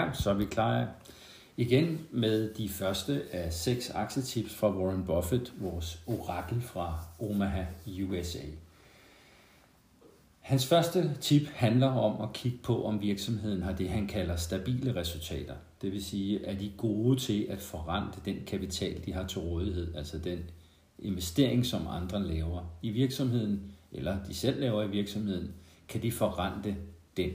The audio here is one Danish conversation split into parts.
Ja, så er vi klar igen med de første af seks aktietips fra Warren Buffett, vores orakel fra Omaha, USA. Hans første tip handler om at kigge på, om virksomheden har det, han kalder stabile resultater. Det vil sige, at de er gode til at forrente den kapital, de har til rådighed, altså den investering, som andre laver i virksomheden, eller de selv laver i virksomheden, kan de forrente den.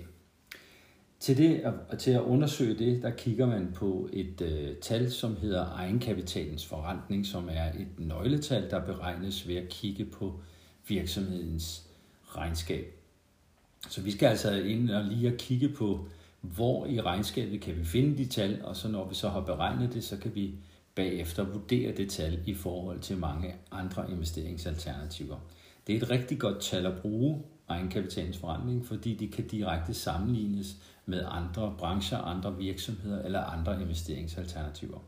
Til, det, til at undersøge det, der kigger man på et øh, tal, som hedder egenkapitalens forrentning, som er et nøgletal, der beregnes ved at kigge på virksomhedens regnskab. Så vi skal altså ind og lige at kigge på, hvor i regnskabet kan vi finde de tal, og så når vi så har beregnet det, så kan vi bagefter vurdere det tal i forhold til mange andre investeringsalternativer. Det er et rigtig godt tal at bruge, egenkapitalens forretning, fordi de kan direkte sammenlignes med andre brancher, andre virksomheder eller andre investeringsalternativer.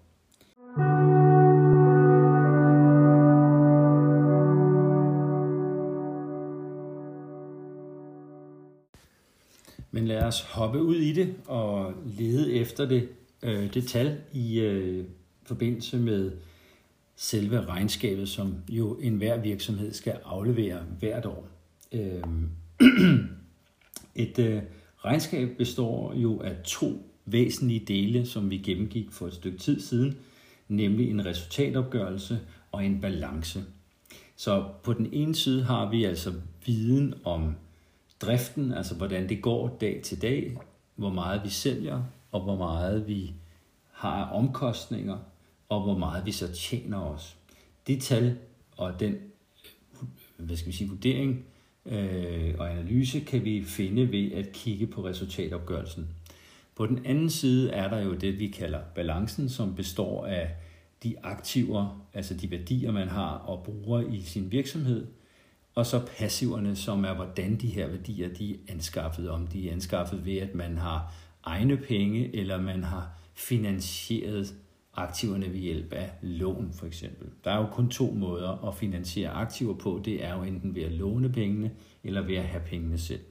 Men lad os hoppe ud i det og lede efter det, øh, det tal i øh, forbindelse med selve regnskabet, som jo enhver virksomhed skal aflevere hvert år. Øh, et øh, regnskab består jo af to væsentlige dele, som vi gennemgik for et stykke tid siden, nemlig en resultatopgørelse og en balance. Så på den ene side har vi altså viden om driften, altså hvordan det går dag til dag, hvor meget vi sælger, og hvor meget vi har omkostninger, og hvor meget vi så tjener os. Det tal og den hvad skal vi sige, vurdering øh, og analyse kan vi finde ved at kigge på resultatopgørelsen. På den anden side er der jo det, vi kalder balancen, som består af de aktiver, altså de værdier, man har og bruger i sin virksomhed, og så passiverne, som er, hvordan de her værdier de er anskaffet. Om de er anskaffet ved, at man har egne penge, eller man har finansieret aktiverne ved hjælp af lån for eksempel. Der er jo kun to måder at finansiere aktiver på. Det er jo enten ved at låne pengene, eller ved at have pengene selv.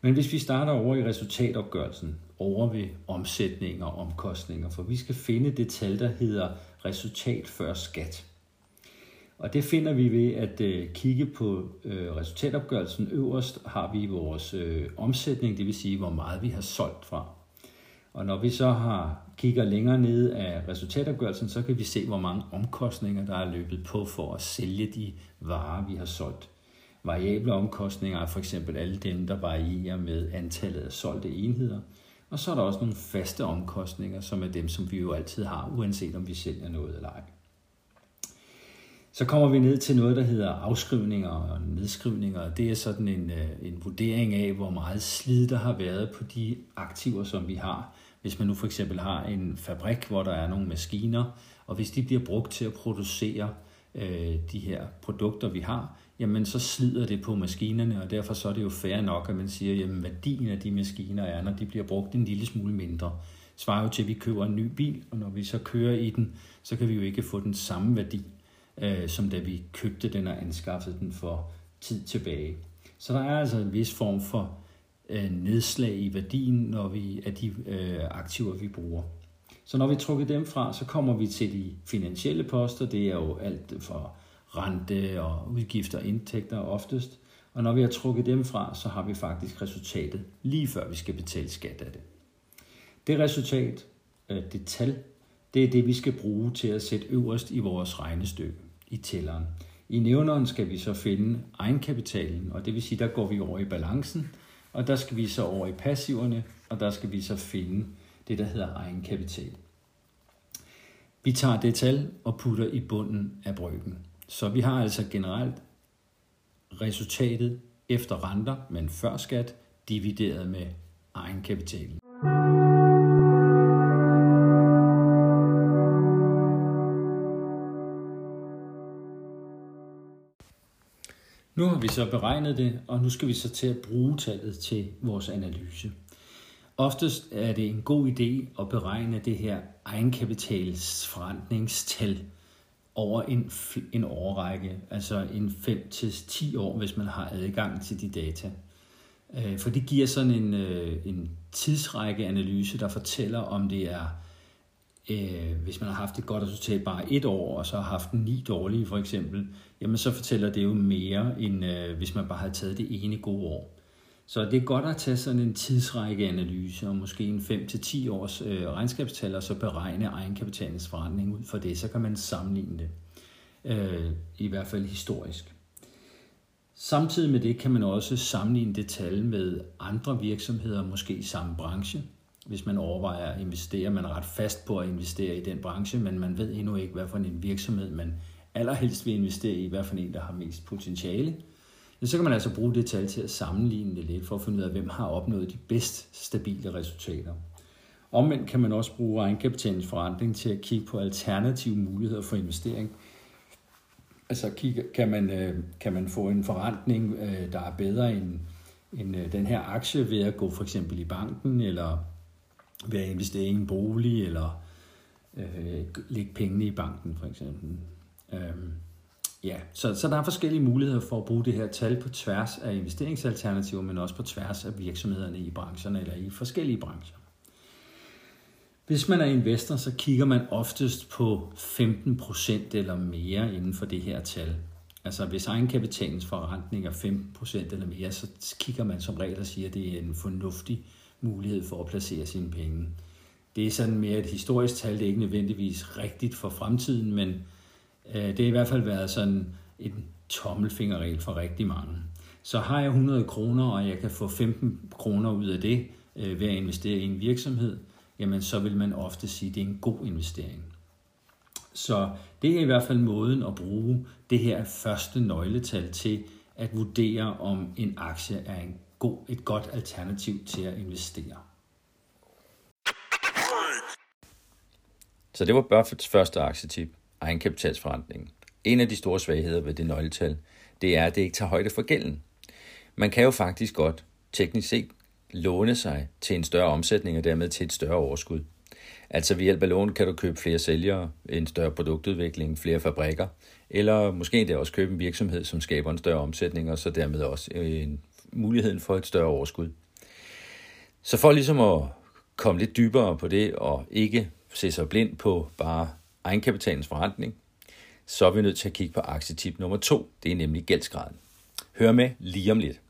Men hvis vi starter over i resultatopgørelsen, over ved omsætning og omkostninger, for vi skal finde det tal, der hedder resultat før skat. Og det finder vi ved at øh, kigge på øh, resultatopgørelsen. Øverst har vi vores øh, omsætning, det vil sige, hvor meget vi har solgt fra. Og når vi så har kigger længere ned af resultatopgørelsen, så kan vi se, hvor mange omkostninger, der er løbet på for at sælge de varer, vi har solgt. Variable omkostninger er for eksempel alle dem, der varierer med antallet af solgte enheder. Og så er der også nogle faste omkostninger, som er dem, som vi jo altid har, uanset om vi sælger noget eller ej. Så kommer vi ned til noget, der hedder afskrivninger og nedskrivninger. Det er sådan en, øh, en vurdering af, hvor meget slid der har været på de aktiver, som vi har. Hvis man nu for eksempel har en fabrik, hvor der er nogle maskiner, og hvis de bliver brugt til at producere øh, de her produkter, vi har, jamen så slider det på maskinerne, og derfor så er det jo fair nok, at man siger, jamen værdien af de maskiner er, når de bliver brugt en lille smule mindre. Svarer jo til, at vi køber en ny bil, og når vi så kører i den, så kan vi jo ikke få den samme værdi øh, som da vi købte den og anskaffede den for tid tilbage. Så der er altså en vis form for øh, nedslag i værdien når vi, af de øh, aktiver, vi bruger. Så når vi trukker dem fra, så kommer vi til de finansielle poster. Det er jo alt for rente og udgifter og indtægter oftest. Og når vi har trukket dem fra, så har vi faktisk resultatet lige før vi skal betale skat af det. Det resultat, øh, det tal, det er det, vi skal bruge til at sætte øverst i vores regnestykke i tælleren. I nævneren skal vi så finde egenkapitalen, og det vil sige, der går vi over i balancen, og der skal vi så over i passiverne, og der skal vi så finde det, der hedder egenkapital. Vi tager det tal og putter i bunden af bryggen. Så vi har altså generelt resultatet efter renter, men før skat, divideret med egenkapitalen. Nu har vi så beregnet det, og nu skal vi så til at bruge tallet til vores analyse. Oftest er det en god idé at beregne det her egenkapitalsforrentningstal over en, en årrække, altså en 5-10 år, hvis man har adgang til de data. Øh, for det giver sådan en, øh, en tidsrækkeanalyse, der fortæller, om det er, øh, hvis man har haft et godt resultat bare et år, og så har haft ni dårlige for eksempel, jamen så fortæller det jo mere, end øh, hvis man bare har taget det ene gode år. Så det er godt at tage sådan en tidsrækkeanalyse og måske en 5-10 års øh, regnskabstal, og så beregne egenkapitalens forretning ud for det. Så kan man sammenligne det, øh, i hvert fald historisk. Samtidig med det kan man også sammenligne det tal med andre virksomheder, måske i samme branche. Hvis man overvejer at investere, man er ret fast på at investere i den branche, men man ved endnu ikke, hvad for en virksomhed man allerhelst vil investere i, hvad for en, der har mest potentiale. Så kan man altså bruge det tal til at sammenligne det lidt, for at finde ud af, hvem har opnået de bedst stabile resultater. Omvendt kan man også bruge egenkapitalens forandring til at kigge på alternative muligheder for investering – Altså kan man, øh, kan man få en forrentning, øh, der er bedre end, end øh, den her aktie ved at gå for eksempel i banken, eller ved at investere i en bolig, eller øh, lægge pengene i banken for eksempel. Øhm, ja, så, så der er forskellige muligheder for at bruge det her tal på tværs af investeringsalternativer, men også på tværs af virksomhederne i brancherne eller i forskellige brancher. Hvis man er investor, så kigger man oftest på 15% eller mere inden for det her tal. Altså hvis egenkapitalens forrentning er 15% eller mere, så kigger man som regel og siger, at det er en fornuftig mulighed for at placere sine penge. Det er sådan mere et historisk tal, det er ikke nødvendigvis rigtigt for fremtiden, men øh, det har i hvert fald været sådan en tommelfingerregel for rigtig mange. Så har jeg 100 kroner, og jeg kan få 15 kroner ud af det øh, ved at investere i en virksomhed, jamen så vil man ofte sige, at det er en god investering. Så det er i hvert fald måden at bruge det her første nøgletal til at vurdere, om en aktie er en god, et godt alternativ til at investere. Så det var Buffets første aktietip, egenkapitalsforretningen. En af de store svagheder ved det nøgletal, det er, at det ikke tager højde for gælden. Man kan jo faktisk godt, teknisk set, låne sig til en større omsætning og dermed til et større overskud. Altså ved hjælp af lån kan du købe flere sælgere, en større produktudvikling, flere fabrikker, eller måske endda også købe en virksomhed, som skaber en større omsætning, og så dermed også en muligheden for et større overskud. Så for ligesom at komme lidt dybere på det, og ikke se sig blind på bare egenkapitalens forretning, så er vi nødt til at kigge på aktietip nummer to. Det er nemlig gældsgraden. Hør med lige om lidt.